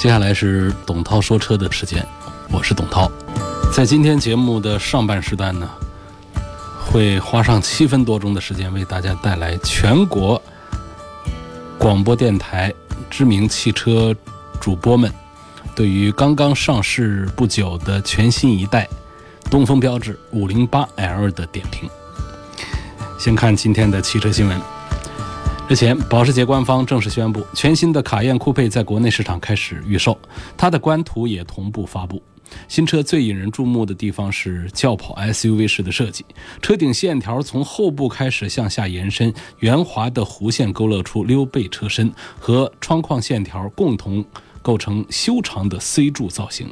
接下来是董涛说车的时间，我是董涛。在今天节目的上半时段呢，会花上七分多钟的时间为大家带来全国广播电台知名汽车主播们对于刚刚上市不久的全新一代东风标致 508L 的点评。先看今天的汽车新闻。日前，保时捷官方正式宣布，全新的卡宴酷配在国内市场开始预售，它的官图也同步发布。新车最引人注目的地方是轿跑 SUV 式的设计，车顶线条从后部开始向下延伸，圆滑的弧线勾勒出溜背车身，和窗框线条共同构成修长的 C 柱造型。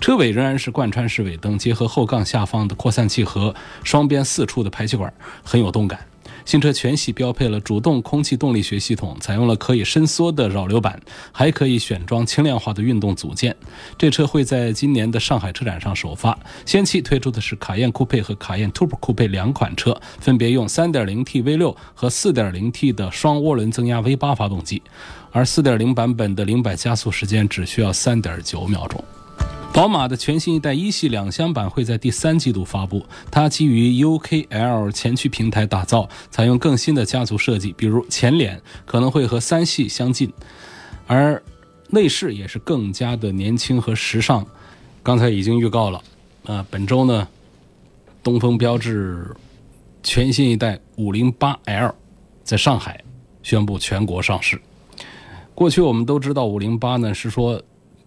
车尾仍然是贯穿式尾灯，结合后杠下方的扩散器和双边四出的排气管，很有动感。新车全系标配了主动空气动力学系统，采用了可以伸缩的扰流板，还可以选装轻量化的运动组件。这车会在今年的上海车展上首发。先期推出的是卡宴酷配和卡宴 Turbo 酷配两款车，分别用 3.0T V6 和 4.0T 的双涡轮增压 V8 发动机，而4.0版本的零百加速时间只需要3.9秒钟。宝马的全新一代一系两厢版会在第三季度发布，它基于 UKL 前驱平台打造，采用更新的家族设计，比如前脸可能会和三系相近，而内饰也是更加的年轻和时尚。刚才已经预告了，啊，本周呢，东风标致全新一代 508L 在上海宣布全国上市。过去我们都知道508呢是说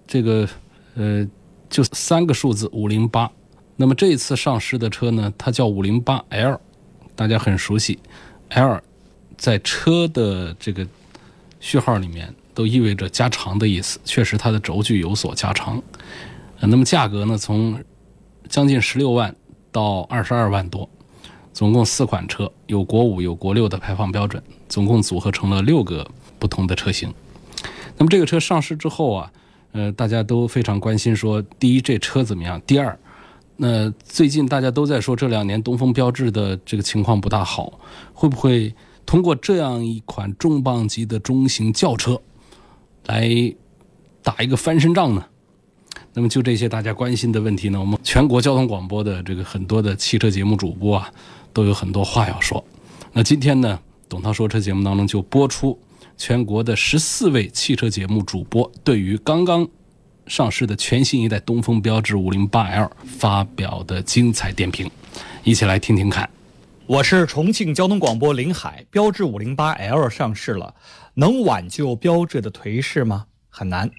这个呃。就三个数字五零八，那么这一次上市的车呢，它叫五零八 L，大家很熟悉，L 在车的这个序号里面都意味着加长的意思，确实它的轴距有所加长。呃那么价格呢，从将近十六万到二十二万多，总共四款车，有国五有国六的排放标准，总共组合成了六个不同的车型。那么这个车上市之后啊。呃，大家都非常关心，说第一这车怎么样？第二，那最近大家都在说这两年东风标致的这个情况不大好，会不会通过这样一款重磅级的中型轿车来打一个翻身仗呢？那么就这些大家关心的问题呢，我们全国交通广播的这个很多的汽车节目主播啊，都有很多话要说。那今天呢，董涛说车节目当中就播出。全国的十四位汽车节目主播对于刚刚上市的全新一代东风标致 508L 发表的精彩点评，一起来听听看。我是重庆交通广播林海。标致 508L 上市了，能挽救标致的颓势吗？很难。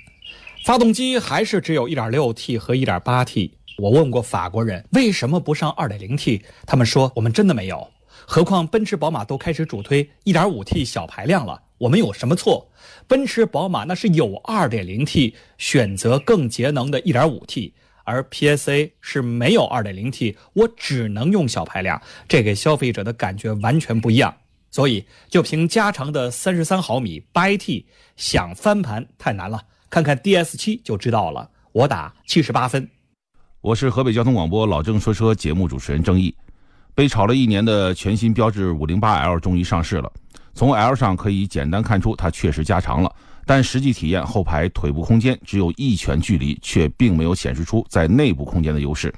发动机还是只有一点六 T 和一点八 T。我问过法国人为什么不上二点零 T，他们说我们真的没有。何况奔驰、宝马都开始主推一点五 T 小排量了。我们有什么错？奔驰、宝马那是有 2.0T 选择更节能的 1.5T，而 PSA 是没有 2.0T，我只能用小排量，这给消费者的感觉完全不一样。所以就凭加长的33毫米 8AT 想翻盘太难了，看看 DS7 就知道了。我打七十八分。我是河北交通广播老郑说车节目主持人郑毅。被炒了一年的全新标致 508L 终于上市了。从 L 上可以简单看出，它确实加长了，但实际体验后排腿部空间只有一拳距离，却并没有显示出在内部空间的优势。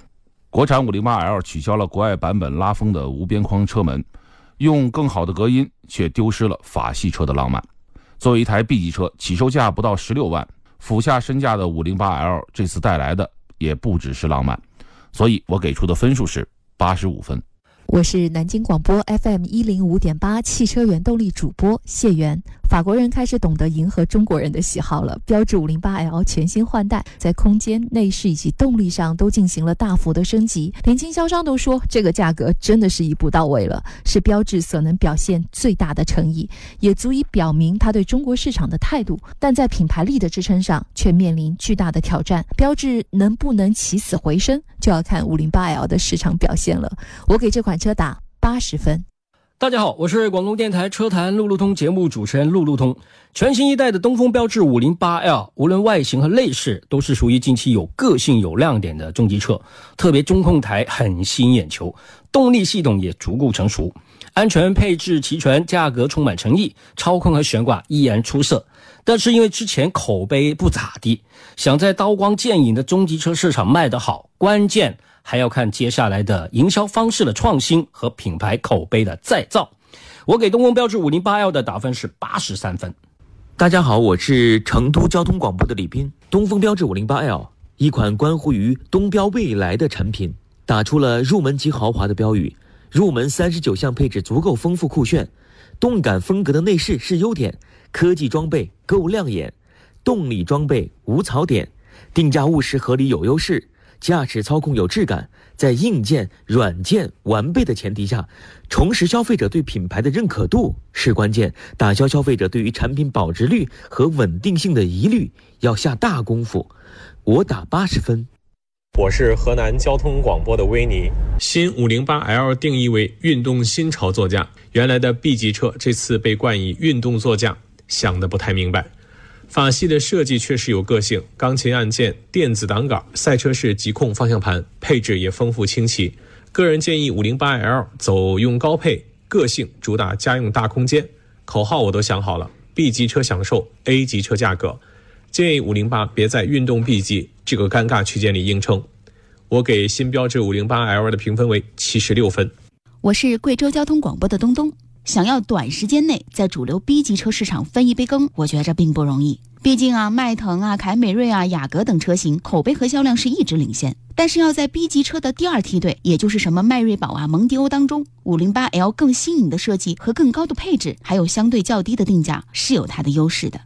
国产 508L 取消了国外版本拉风的无边框车门，用更好的隔音，却丢失了法系车的浪漫。作为一台 B 级车，起售价不到十六万，俯下身价的 508L 这次带来的也不只是浪漫，所以我给出的分数是八十五分。我是南京广播 FM 一零五点八汽车原动力主播谢源。法国人开始懂得迎合中国人的喜好了。标致五零八 L 全新换代，在空间、内饰以及动力上都进行了大幅的升级，连经销商都说这个价格真的是一步到位了，是标致所能表现最大的诚意，也足以表明他对中国市场的态度。但在品牌力的支撑上，却面临巨大的挑战。标致能不能起死回生，就要看五零八 L 的市场表现了。我给这款车打八十分。大家好，我是广东电台车坛路路通节目主持人路路通。全新一代的东风标致 508L，无论外形和内饰，都是属于近期有个性、有亮点的中级车。特别中控台很吸引眼球，动力系统也足够成熟，安全配置齐全，价格充满诚意，操控和悬挂依然出色。但是因为之前口碑不咋地，想在刀光剑影的中级车市场卖得好，关键。还要看接下来的营销方式的创新和品牌口碑的再造。我给东风标致五零八 L 的打分是八十三分。大家好，我是成都交通广播的李斌。东风标致五零八 L，一款关乎于东标未来的产品，打出了入门级豪华的标语。入门三十九项配置足够丰富酷炫，动感风格的内饰是优点，科技装备够亮眼，动力装备无槽点，定价务实合理有优势。驾驶操控有质感，在硬件、软件完备的前提下，重拾消费者对品牌的认可度是关键。打消消费者对于产品保值率和稳定性的疑虑，要下大功夫。我打八十分。我是河南交通广播的维尼。新五零八 L 定义为运动新潮座驾，原来的 B 级车这次被冠以运动座驾，想的不太明白。法系的设计确实有个性，钢琴按键、电子挡杆、赛车式极控方向盘，配置也丰富清奇。个人建议五零八 L 走用高配，个性主打家用大空间。口号我都想好了：B 级车享受，A 级车价格。建议五零八别在运动 B 级这个尴尬区间里硬撑。我给新标致五零八 L 的评分为七十六分。我是贵州交通广播的东东。想要短时间内在主流 B 级车市场分一杯羹，我觉着并不容易。毕竟啊，迈腾啊、凯美瑞啊、雅阁等车型口碑和销量是一直领先。但是要在 B 级车的第二梯队，也就是什么迈锐宝啊、蒙迪欧当中，508L 更新颖的设计和更高的配置，还有相对较低的定价，是有它的优势的。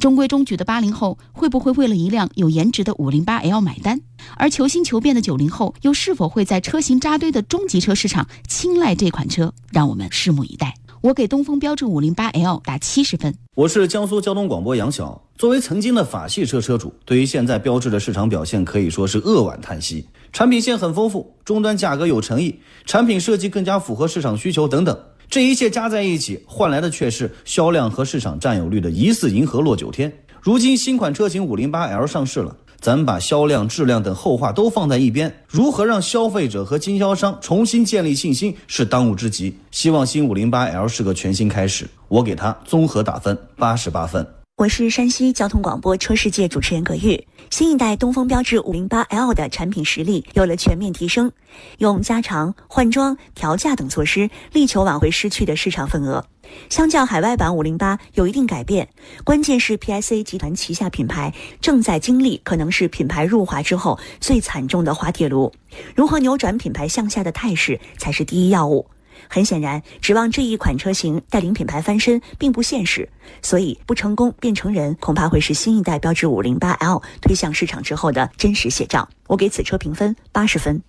中规中矩的八零后会不会为了一辆有颜值的 508L 买单？而求新求变的九零后又是否会在车型扎堆的中级车市场青睐这款车？让我们拭目以待。我给东风标致五零八 L 打七十分。我是江苏交通广播杨晓。作为曾经的法系车车主，对于现在标致的市场表现可以说是扼腕叹息。产品线很丰富，终端价格有诚意，产品设计更加符合市场需求等等，这一切加在一起，换来的却是销量和市场占有率的疑似银河落九天。如今新款车型五零八 L 上市了。咱把销量、质量等后话都放在一边，如何让消费者和经销商重新建立信心是当务之急。希望新五零八 L 是个全新开始，我给它综合打分八十八分。我是山西交通广播车世界主持人葛玉。新一代东风标致五零八 L 的产品实力有了全面提升，用加长、换装、调价等措施，力求挽回失去的市场份额。相较海外版五零八有一定改变，关键是 PSA 集团旗下品牌正在经历可能是品牌入华之后最惨重的滑铁卢，如何扭转品牌向下的态势才是第一要务。很显然，指望这一款车型带领品牌翻身并不现实，所以不成功便成仁，恐怕会是新一代标致五零八 L 推向市场之后的真实写照。我给此车评分八十分。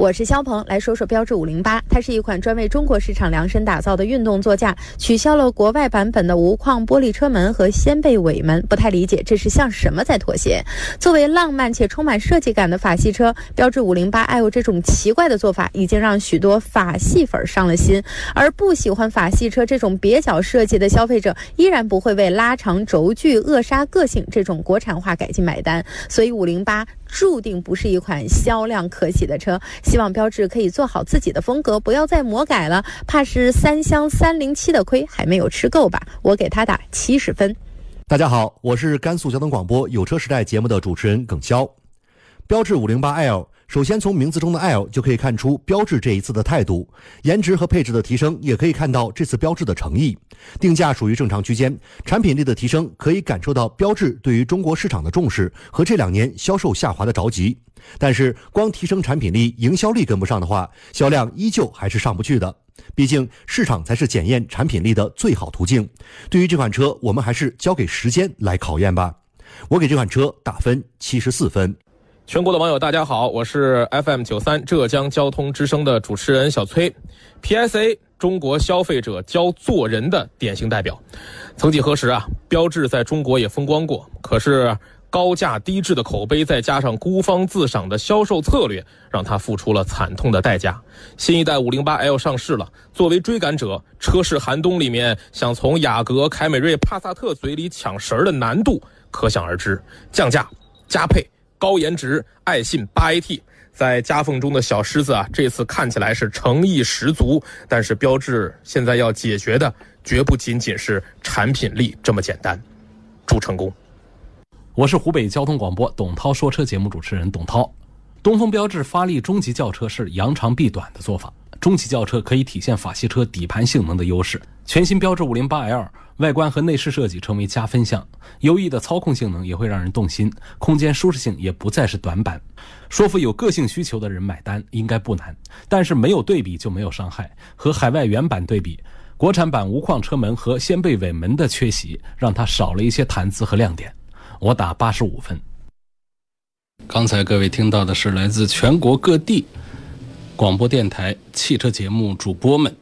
我是肖鹏，来说说标致五零八。它是一款专为中国市场量身打造的运动座驾，取消了国外版本的无框玻璃车门和掀背尾门。不太理解这是向什么在妥协？作为浪漫且充满设计感的法系车，标致五零八 L 这种奇怪的做法已经让许多法系粉伤了心。而不喜欢法系车这种蹩脚设计的消费者，依然不会为拉长轴距、扼杀个性这种国产化改进买单。所以五零八。注定不是一款销量可喜的车，希望标致可以做好自己的风格，不要再魔改了，怕是三厢三零七的亏还没有吃够吧？我给他打七十分。大家好，我是甘肃交通广播有车时代节目的主持人耿潇，标致五零八 L。首先，从名字中的 L 就可以看出标致这一次的态度，颜值和配置的提升，也可以看到这次标致的诚意。定价属于正常区间，产品力的提升可以感受到标致对于中国市场的重视和这两年销售下滑的着急。但是，光提升产品力，营销力跟不上的话，销量依旧还是上不去的。毕竟市场才是检验产品力的最好途径。对于这款车，我们还是交给时间来考验吧。我给这款车打分七十四分。全国的网友，大家好，我是 FM 九三浙江交通之声的主持人小崔，PSA 中国消费者教做人的典型代表。曾几何时啊，标致在中国也风光过，可是。高价低质的口碑，再加上孤芳自赏的销售策略，让他付出了惨痛的代价。新一代五零八 L 上市了，作为追赶者，车市寒冬里面想从雅阁、凯美瑞、帕萨特嘴里抢食儿的难度可想而知。降价、加配、高颜值、爱信八 AT，在夹缝中的小狮子啊，这次看起来是诚意十足。但是标致现在要解决的，绝不仅仅是产品力这么简单。祝成功！我是湖北交通广播董涛说车节目主持人董涛。东风标致发力中级轿车是扬长避短的做法。中级轿车可以体现法系车底盘性能的优势。全新标致 508L 外观和内饰设计成为加分项，优异的操控性能也会让人动心，空间舒适性也不再是短板。说服有个性需求的人买单应该不难。但是没有对比就没有伤害。和海外原版对比，国产版无框车门和掀背尾门的缺席，让它少了一些谈资和亮点。我打八十五分。刚才各位听到的是来自全国各地广播电台汽车节目主播们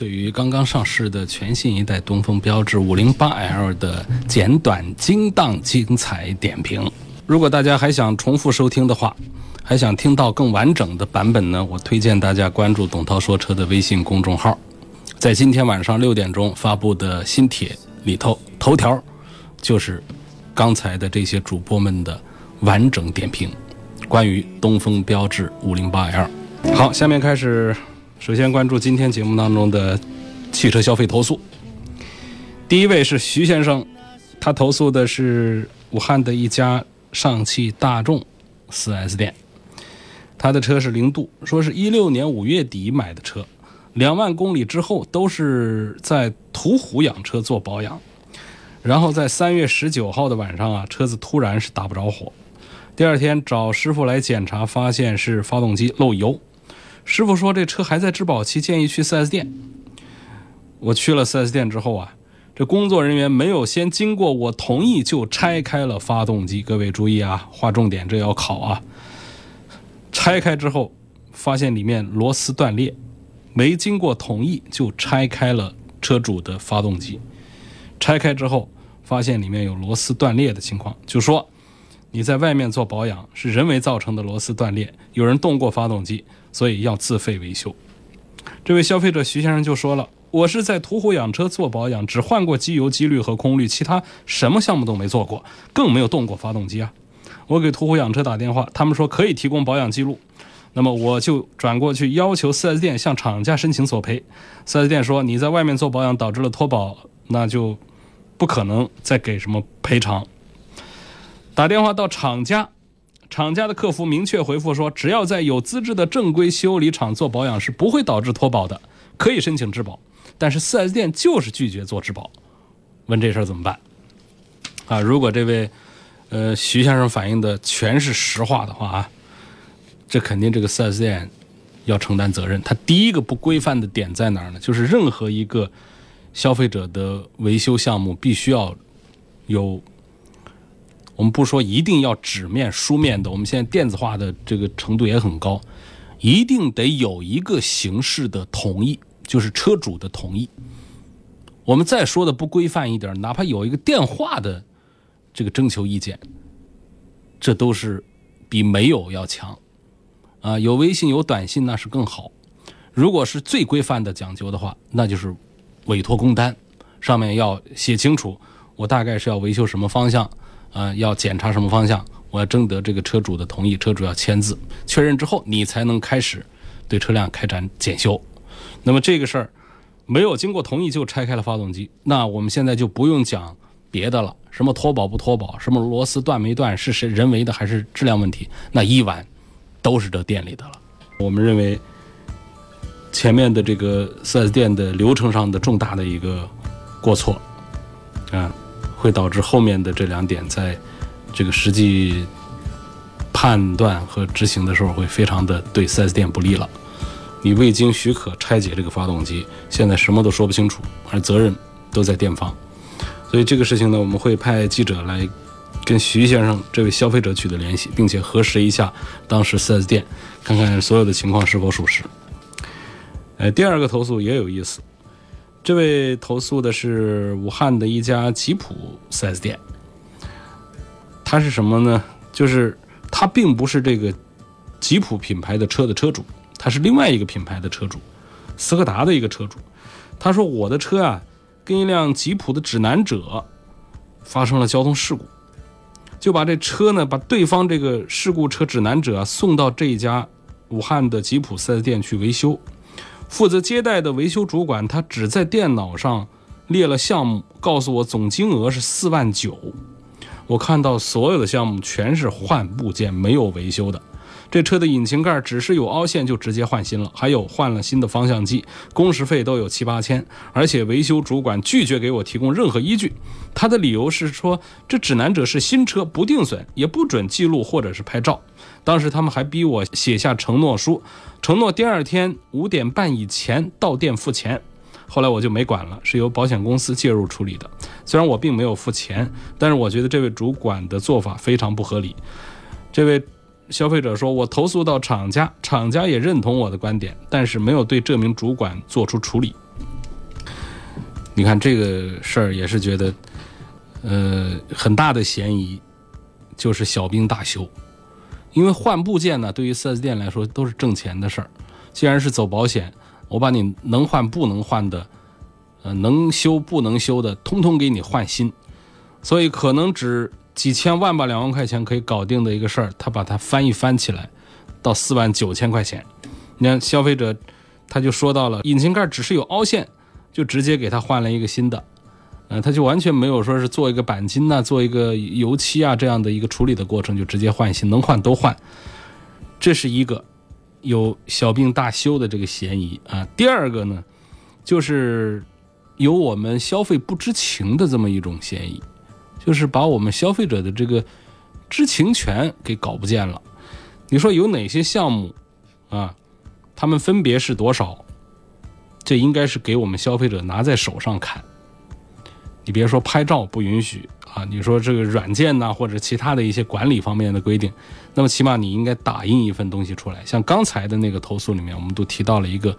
对于刚刚上市的全新一代东风标致五零八 L 的简短精当精彩点评。如果大家还想重复收听的话，还想听到更完整的版本呢，我推荐大家关注董涛说车的微信公众号，在今天晚上六点钟发布的新帖里头，头条就是。刚才的这些主播们的完整点评，关于东风标致 508L。好，下面开始，首先关注今天节目当中的汽车消费投诉。第一位是徐先生，他投诉的是武汉的一家上汽大众 4S 店，他的车是零度，说是一六年五月底买的车，两万公里之后都是在途虎养车做保养。然后在三月十九号的晚上啊，车子突然是打不着火。第二天找师傅来检查，发现是发动机漏油。师傅说这车还在质保期，建议去 4S 店。我去了 4S 店之后啊，这工作人员没有先经过我同意就拆开了发动机。各位注意啊，划重点，这要考啊。拆开之后，发现里面螺丝断裂，没经过同意就拆开了车主的发动机。拆开之后，发现里面有螺丝断裂的情况，就说你在外面做保养是人为造成的螺丝断裂，有人动过发动机，所以要自费维修。这位消费者徐先生就说了：“我是在途虎养车做保养，只换过机油、机滤和空滤，其他什么项目都没做过，更没有动过发动机啊。”我给途虎养车打电话，他们说可以提供保养记录，那么我就转过去要求 4S 店向厂家申请索赔。4S 店说你在外面做保养导致了脱保，那就。不可能再给什么赔偿。打电话到厂家，厂家的客服明确回复说，只要在有资质的正规修理厂做保养是不会导致脱保的，可以申请质保。但是 4S 店就是拒绝做质保，问这事儿怎么办？啊，如果这位呃徐先生反映的全是实话的话啊，这肯定这个 4S 店要承担责任。他第一个不规范的点在哪儿呢？就是任何一个。消费者的维修项目必须要有，我们不说一定要纸面、书面的，我们现在电子化的这个程度也很高，一定得有一个形式的同意，就是车主的同意。我们再说的不规范一点，哪怕有一个电话的这个征求意见，这都是比没有要强。啊，有微信、有短信那是更好。如果是最规范的讲究的话，那就是。委托工单上面要写清楚，我大概是要维修什么方向，呃，要检查什么方向，我要征得这个车主的同意，车主要签字确认之后，你才能开始对车辆开展检修。那么这个事儿没有经过同意就拆开了发动机，那我们现在就不用讲别的了，什么脱保不脱保，什么螺丝断没断，是谁人为的还是质量问题，那一晚都是这店里的了。我们认为。前面的这个 4S 店的流程上的重大的一个过错，啊，会导致后面的这两点在这个实际判断和执行的时候会非常的对 4S 店不利了。你未经许可拆解这个发动机，现在什么都说不清楚，而责任都在店方。所以这个事情呢，我们会派记者来跟徐先生这位消费者取得联系，并且核实一下当时 4S 店，看看所有的情况是否属实。呃，第二个投诉也有意思，这位投诉的是武汉的一家吉普 4S 店，他是什么呢？就是他并不是这个吉普品牌的车的车主。他是另外一个品牌的车主，斯柯达的一个车主。他说：“我的车啊，跟一辆吉普的指南者发生了交通事故，就把这车呢，把对方这个事故车指南者啊送到这一家武汉的吉普 4S 店去维修。负责接待的维修主管，他只在电脑上列了项目，告诉我总金额是四万九。我看到所有的项目全是换部件，没有维修的。”这车的引擎盖只是有凹陷就直接换新了，还有换了新的方向机，工时费都有七八千，而且维修主管拒绝给我提供任何依据，他的理由是说这指南者是新车不定损，也不准记录或者是拍照。当时他们还逼我写下承诺书，承诺第二天五点半以前到店付钱。后来我就没管了，是由保险公司介入处理的。虽然我并没有付钱，但是我觉得这位主管的做法非常不合理。这位。消费者说：“我投诉到厂家，厂家也认同我的观点，但是没有对这名主管做出处理。你看这个事儿也是觉得，呃，很大的嫌疑就是小兵大修。因为换部件呢，对于 4S 店来说都是挣钱的事儿。既然是走保险，我把你能换不能换的，呃，能修不能修的，通通给你换新。所以可能只。”几千万吧，两万块钱可以搞定的一个事儿，他把它翻一翻起来，到四万九千块钱。你看消费者，他就说到了，引擎盖只是有凹陷，就直接给他换了一个新的，呃，他就完全没有说是做一个钣金呐，做一个油漆啊这样的一个处理的过程，就直接换新，能换都换。这是一个有小病大修的这个嫌疑啊。第二个呢，就是有我们消费不知情的这么一种嫌疑。就是把我们消费者的这个知情权给搞不见了。你说有哪些项目啊？他们分别是多少？这应该是给我们消费者拿在手上看。你别说拍照不允许啊，你说这个软件呐或者其他的一些管理方面的规定，那么起码你应该打印一份东西出来。像刚才的那个投诉里面，我们都提到了一个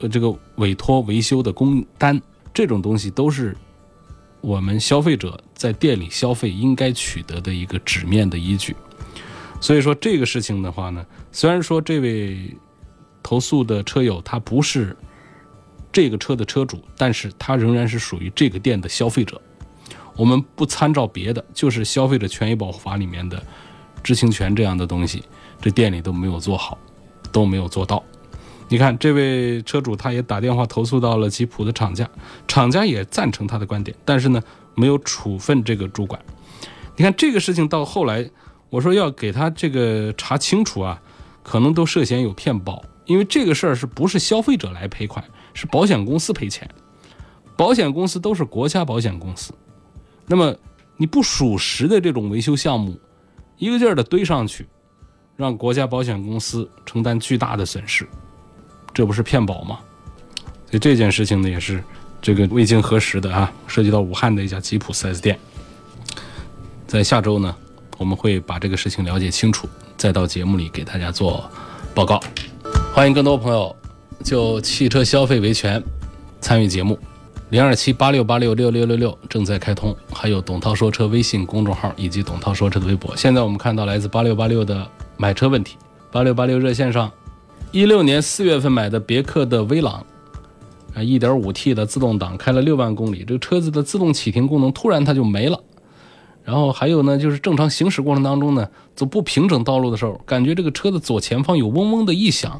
呃这个委托维修的工单，这种东西都是。我们消费者在店里消费应该取得的一个纸面的依据，所以说这个事情的话呢，虽然说这位投诉的车友他不是这个车的车主，但是他仍然是属于这个店的消费者。我们不参照别的，就是消费者权益保护法里面的知情权这样的东西，这店里都没有做好，都没有做到。你看，这位车主他也打电话投诉到了吉普的厂家，厂家也赞成他的观点，但是呢，没有处分这个主管。你看这个事情到后来，我说要给他这个查清楚啊，可能都涉嫌有骗保，因为这个事儿是不是消费者来赔款，是保险公司赔钱，保险公司都是国家保险公司，那么你不属实的这种维修项目，一个劲儿的堆上去，让国家保险公司承担巨大的损失。这不是骗保吗？所以这件事情呢，也是这个未经核实的啊，涉及到武汉的一家吉普 4S 店。在下周呢，我们会把这个事情了解清楚，再到节目里给大家做报告。欢迎更多朋友就汽车消费维权参与节目，零二七八六八六六六六六正在开通，还有董涛说车微信公众号以及董涛说车的微博。现在我们看到来自八六八六的买车问题，八六八六热线上。一六年四月份买的别克的威朗，啊，一点五 T 的自动挡，开了六万公里，这个车子的自动启停功能突然它就没了。然后还有呢，就是正常行驶过程当中呢，走不平整道路的时候，感觉这个车的左前方有嗡嗡的异响，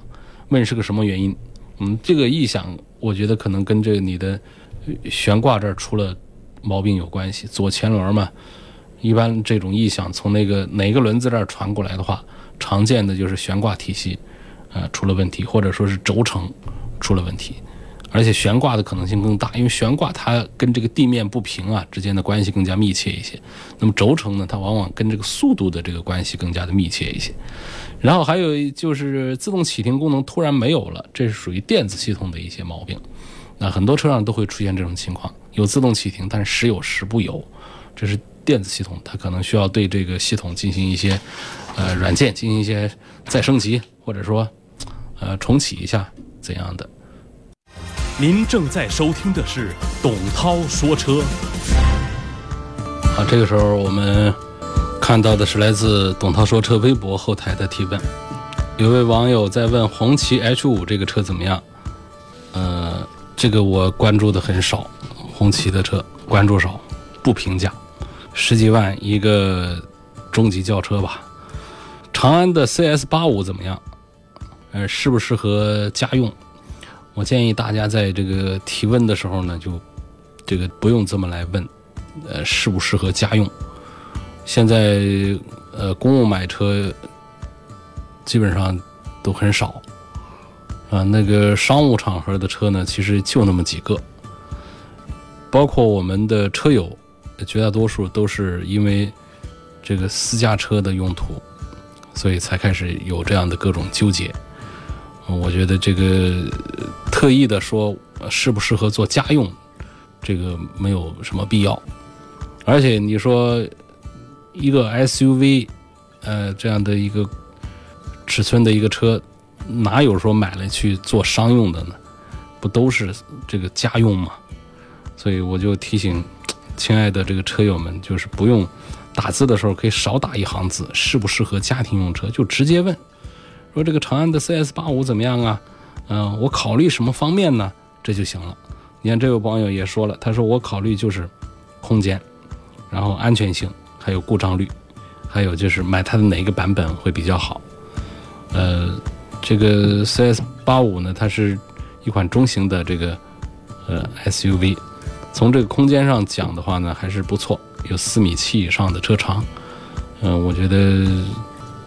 问是个什么原因？嗯，这个异响我觉得可能跟这个你的悬挂这儿出了毛病有关系。左前轮嘛，一般这种异响从那个哪个轮子这儿传过来的话，常见的就是悬挂体系。呃，出了问题，或者说是轴承出了问题，而且悬挂的可能性更大，因为悬挂它跟这个地面不平啊之间的关系更加密切一些。那么轴承呢，它往往跟这个速度的这个关系更加的密切一些。然后还有就是自动启停功能突然没有了，这是属于电子系统的一些毛病。那很多车上都会出现这种情况，有自动启停，但是时有时不有，这是电子系统，它可能需要对这个系统进行一些呃软件进行一些再升级，或者说呃重启一下怎样的。您正在收听的是董涛说车。好，这个时候我们看到的是来自董涛说车微博后台的提问，有位网友在问红旗 H 五这个车怎么样？呃，这个我关注的很少，红旗的车关注少，不评价。十几万一个中级轿车吧。长安的 CS 八五怎么样？呃，适不适合家用？我建议大家在这个提问的时候呢，就这个不用这么来问，呃，适不适合家用？现在呃，公务买车基本上都很少啊，那个商务场合的车呢，其实就那么几个，包括我们的车友，绝大多数都是因为这个私家车的用途，所以才开始有这样的各种纠结。我觉得这个特意的说适不适合做家用，这个没有什么必要。而且你说一个 SUV，呃，这样的一个尺寸的一个车，哪有说买了去做商用的呢？不都是这个家用吗？所以我就提醒亲爱的这个车友们，就是不用打字的时候可以少打一行字，适不适合家庭用车，就直接问。说这个长安的 CS 八五怎么样啊？嗯，我考虑什么方面呢？这就行了。你看这位网友也说了，他说我考虑就是空间，然后安全性，还有故障率，还有就是买它的哪个版本会比较好。呃，这个 CS 八五呢，它是一款中型的这个呃 SUV，从这个空间上讲的话呢，还是不错，有四米七以上的车长。嗯，我觉得。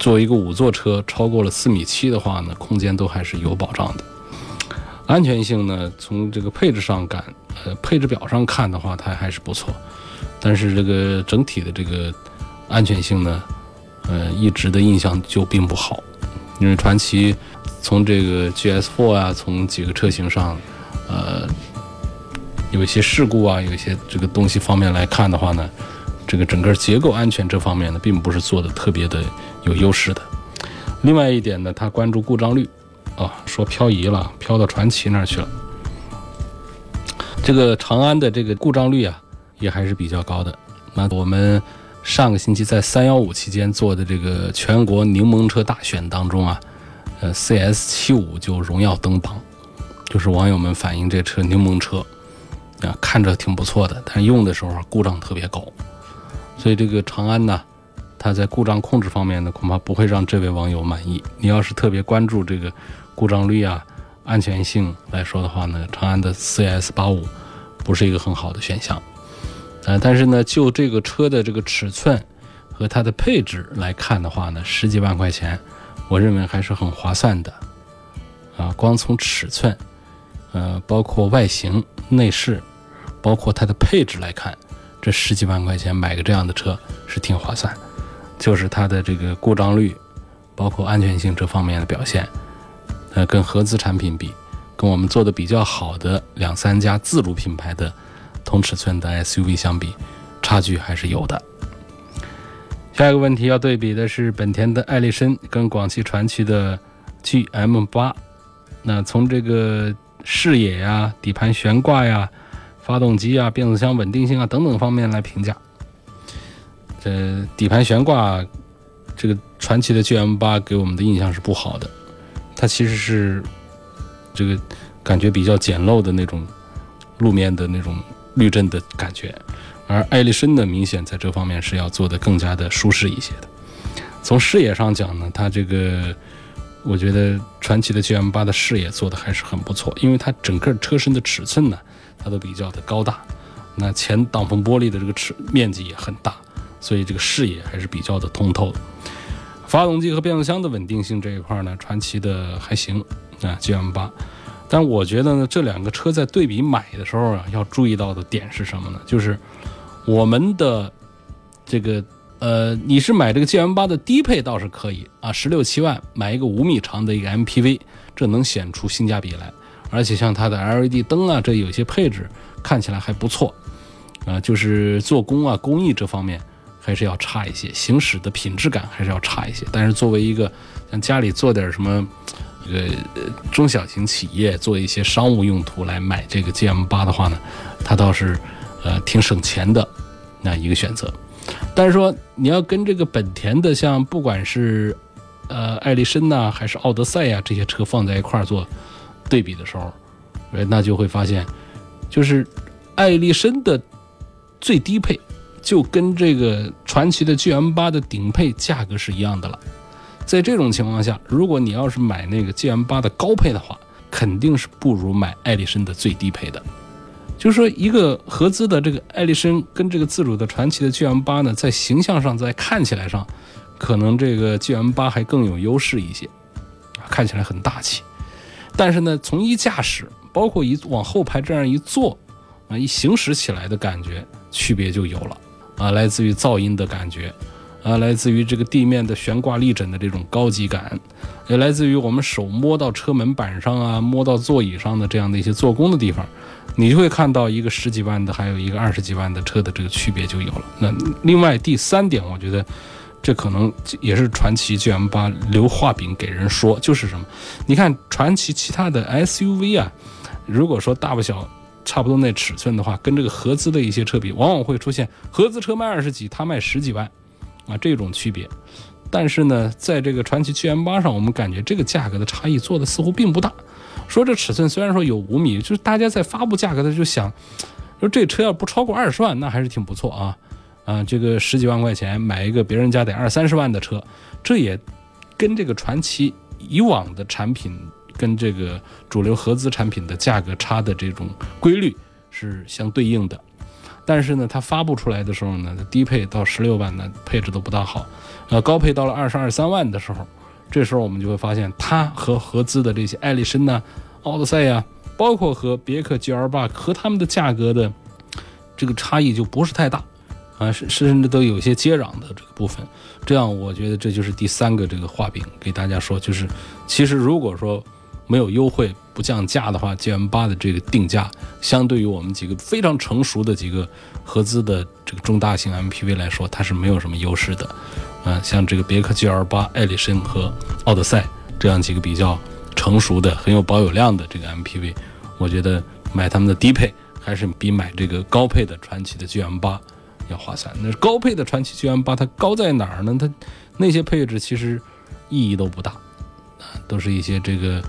作为一个五座车，超过了四米七的话呢，空间都还是有保障的。安全性呢，从这个配置上感，呃，配置表上看的话，它还是不错。但是这个整体的这个安全性呢，呃，一直的印象就并不好。因为传祺从这个 GS4 啊，从几个车型上，呃，有一些事故啊，有一些这个东西方面来看的话呢。这个整个结构安全这方面呢，并不是做的特别的有优势的。另外一点呢，他关注故障率，啊，说漂移了，漂到传奇那儿去了。这个长安的这个故障率啊，也还是比较高的。那我们上个星期在三幺五期间做的这个全国柠檬车大选当中啊，呃，CS 七五就荣耀登榜，就是网友们反映这车柠檬车啊，看着挺不错的，但用的时候故障特别高。所以这个长安呢，它在故障控制方面呢，恐怕不会让这位网友满意。你要是特别关注这个故障率啊、安全性来说的话呢，长安的 CS 八五不是一个很好的选项。呃，但是呢，就这个车的这个尺寸和它的配置来看的话呢，十几万块钱，我认为还是很划算的。啊，光从尺寸，呃，包括外形、内饰，包括它的配置来看。这十几万块钱买个这样的车是挺划算的，就是它的这个故障率，包括安全性这方面的表现，呃，跟合资产品比，跟我们做的比较好的两三家自主品牌的同尺寸的 SUV 相比，差距还是有的。下一个问题要对比的是本田的艾力绅跟广汽传祺的 GM 八，那从这个视野呀、底盘悬挂呀。发动机啊、变速箱稳定性啊等等方面来评价。呃，底盘悬挂，这个传祺的 GM 八给我们的印象是不好的，它其实是这个感觉比较简陋的那种路面的那种滤震的感觉，而艾力绅呢，明显在这方面是要做的更加的舒适一些的。从视野上讲呢，它这个我觉得传奇的 GM 八的视野做的还是很不错，因为它整个车身的尺寸呢。它都比较的高大，那前挡风玻璃的这个尺面积也很大，所以这个视野还是比较的通透的。发动机和变速箱的稳定性这一块呢，传祺的还行啊，GM 八。但我觉得呢，这两个车在对比买的时候啊，要注意到的点是什么呢？就是我们的这个呃，你是买这个 GM 八的低配倒是可以啊，十六七万买一个五米长的一个 MPV，这能显出性价比来。而且像它的 LED 灯啊，这有些配置看起来还不错啊，就是做工啊、工艺这方面还是要差一些，行驶的品质感还是要差一些。但是作为一个像家里做点什么。这个中小型企业做一些商务用途来买这个 GM 八的话呢，它倒是呃挺省钱的那一个选择。但是说你要跟这个本田的像不管是呃艾力绅呐还是奥德赛呀这些车放在一块儿做对比的时候，那就会发现，就是艾力绅的最低配就跟这个传奇的 GM 八的顶配价格是一样的了。在这种情况下，如果你要是买那个 GM 八的高配的话，肯定是不如买艾力绅的最低配的。就是说，一个合资的这个艾力绅跟这个自主的传奇的 GM 八呢，在形象上，在看起来上，可能这个 GM 八还更有优势一些，看起来很大气。但是呢，从一驾驶，包括一往后排这样一坐，啊，一行驶起来的感觉区别就有了啊，来自于噪音的感觉。啊，来自于这个地面的悬挂立枕的这种高级感，也来自于我们手摸到车门板上啊，摸到座椅上的这样的一些做工的地方，你就会看到一个十几万的，还有一个二十几万的车的这个区别就有了。那另外第三点，我觉得这可能也是传祺 GM 八留画饼给人说，就是什么？你看传祺其他的 SUV 啊，如果说大不小，差不多那尺寸的话，跟这个合资的一些车比，往往会出现合资车卖二十几，它卖十几万。啊，这种区别，但是呢，在这个传祺 GM 八上，我们感觉这个价格的差异做的似乎并不大。说这尺寸虽然说有五米，就是大家在发布价格的时候就想，说这车要不超过二十万，那还是挺不错啊。啊，这个十几万块钱买一个别人家得二三十万的车，这也跟这个传祺以往的产品跟这个主流合资产品的价格差的这种规律是相对应的。但是呢，它发布出来的时候呢，低配到十六万呢，配置都不大好，呃，高配到了二十二三万的时候，这时候我们就会发现，它和合资的这些艾力绅呐、奥德赛呀，包括和别克 GL 八和他们的价格的这个差异就不是太大，啊，甚甚至都有一些接壤的这个部分。这样，我觉得这就是第三个这个画饼给大家说，就是其实如果说没有优惠。不降价的话，GM 八的这个定价，相对于我们几个非常成熟的几个合资的这个中大型 MPV 来说，它是没有什么优势的。啊，像这个别克 GL 八、艾力绅和奥德赛这样几个比较成熟的、很有保有量的这个 MPV，我觉得买他们的低配还是比买这个高配的传祺的 GM 八要划算。那高配的传祺 GM 八它高在哪儿呢？它那些配置其实意义都不大，啊，都是一些这个。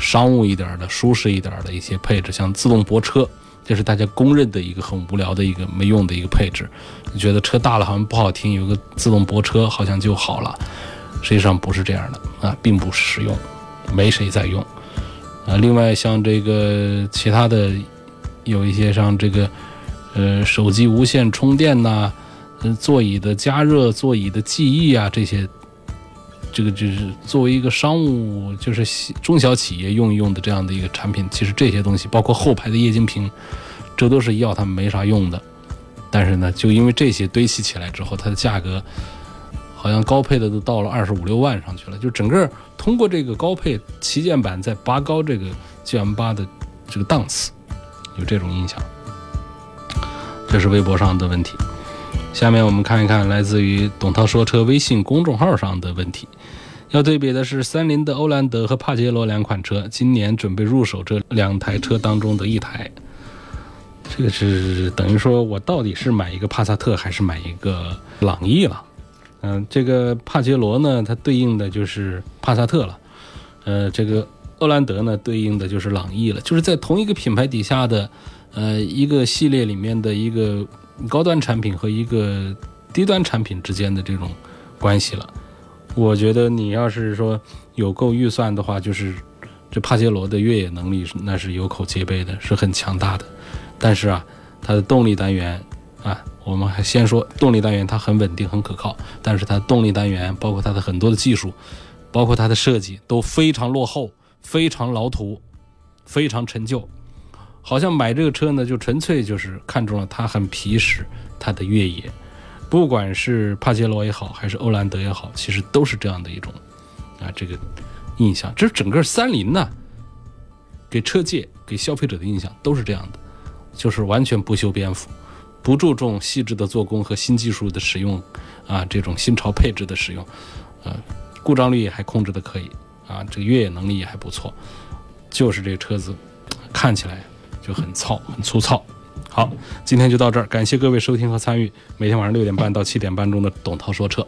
商务一点的、舒适一点的一些配置，像自动泊车，这是大家公认的一个很无聊的一个没用的一个配置。你觉得车大了好像不好听，有个自动泊车好像就好了，实际上不是这样的啊，并不实用，没谁在用啊。另外像这个其他的，有一些像这个呃手机无线充电呐，嗯座椅的加热、座椅的记忆啊这些。这个就是作为一个商务，就是中小企业用一用的这样的一个产品，其实这些东西，包括后排的液晶屏，这都是要它没啥用的。但是呢，就因为这些堆砌起来之后，它的价格好像高配的都到了二十五六万上去了。就整个通过这个高配旗舰版在拔高这个 GM 八的这个档次，有这种印象。这是微博上的问题。下面我们看一看来自于董涛说车微信公众号上的问题。要对比的是三菱的欧蓝德和帕杰罗两款车，今年准备入手这两台车当中的一台。这个是等于说我到底是买一个帕萨特还是买一个朗逸了？嗯，这个帕杰罗呢，它对应的就是帕萨特了。呃，这个欧蓝德呢，对应的就是朗逸了。就是在同一个品牌底下的，呃，一个系列里面的一个高端产品和一个低端产品之间的这种关系了。我觉得你要是说有够预算的话，就是这帕杰罗的越野能力那是有口皆碑的，是很强大的。但是啊，它的动力单元啊，我们还先说动力单元，它很稳定很可靠。但是它动力单元包括它的很多的技术，包括它的设计都非常落后，非常老土，非常陈旧，好像买这个车呢，就纯粹就是看中了它很皮实，它的越野，不管是帕杰罗也好，还是欧蓝德也好，其实都是这样的一种啊这个印象。这整个三菱呢，给车界、给消费者的印象都是这样的，就是完全不修边幅，不注重细致的做工和新技术的使用啊，这种新潮配置的使用，呃，故障率也还控制的可以啊，这个越野能力也还不错。就是这个车子看起来就很糙、很粗糙。好，今天就到这儿，感谢各位收听和参与每天晚上六点半到七点半中的董涛说车。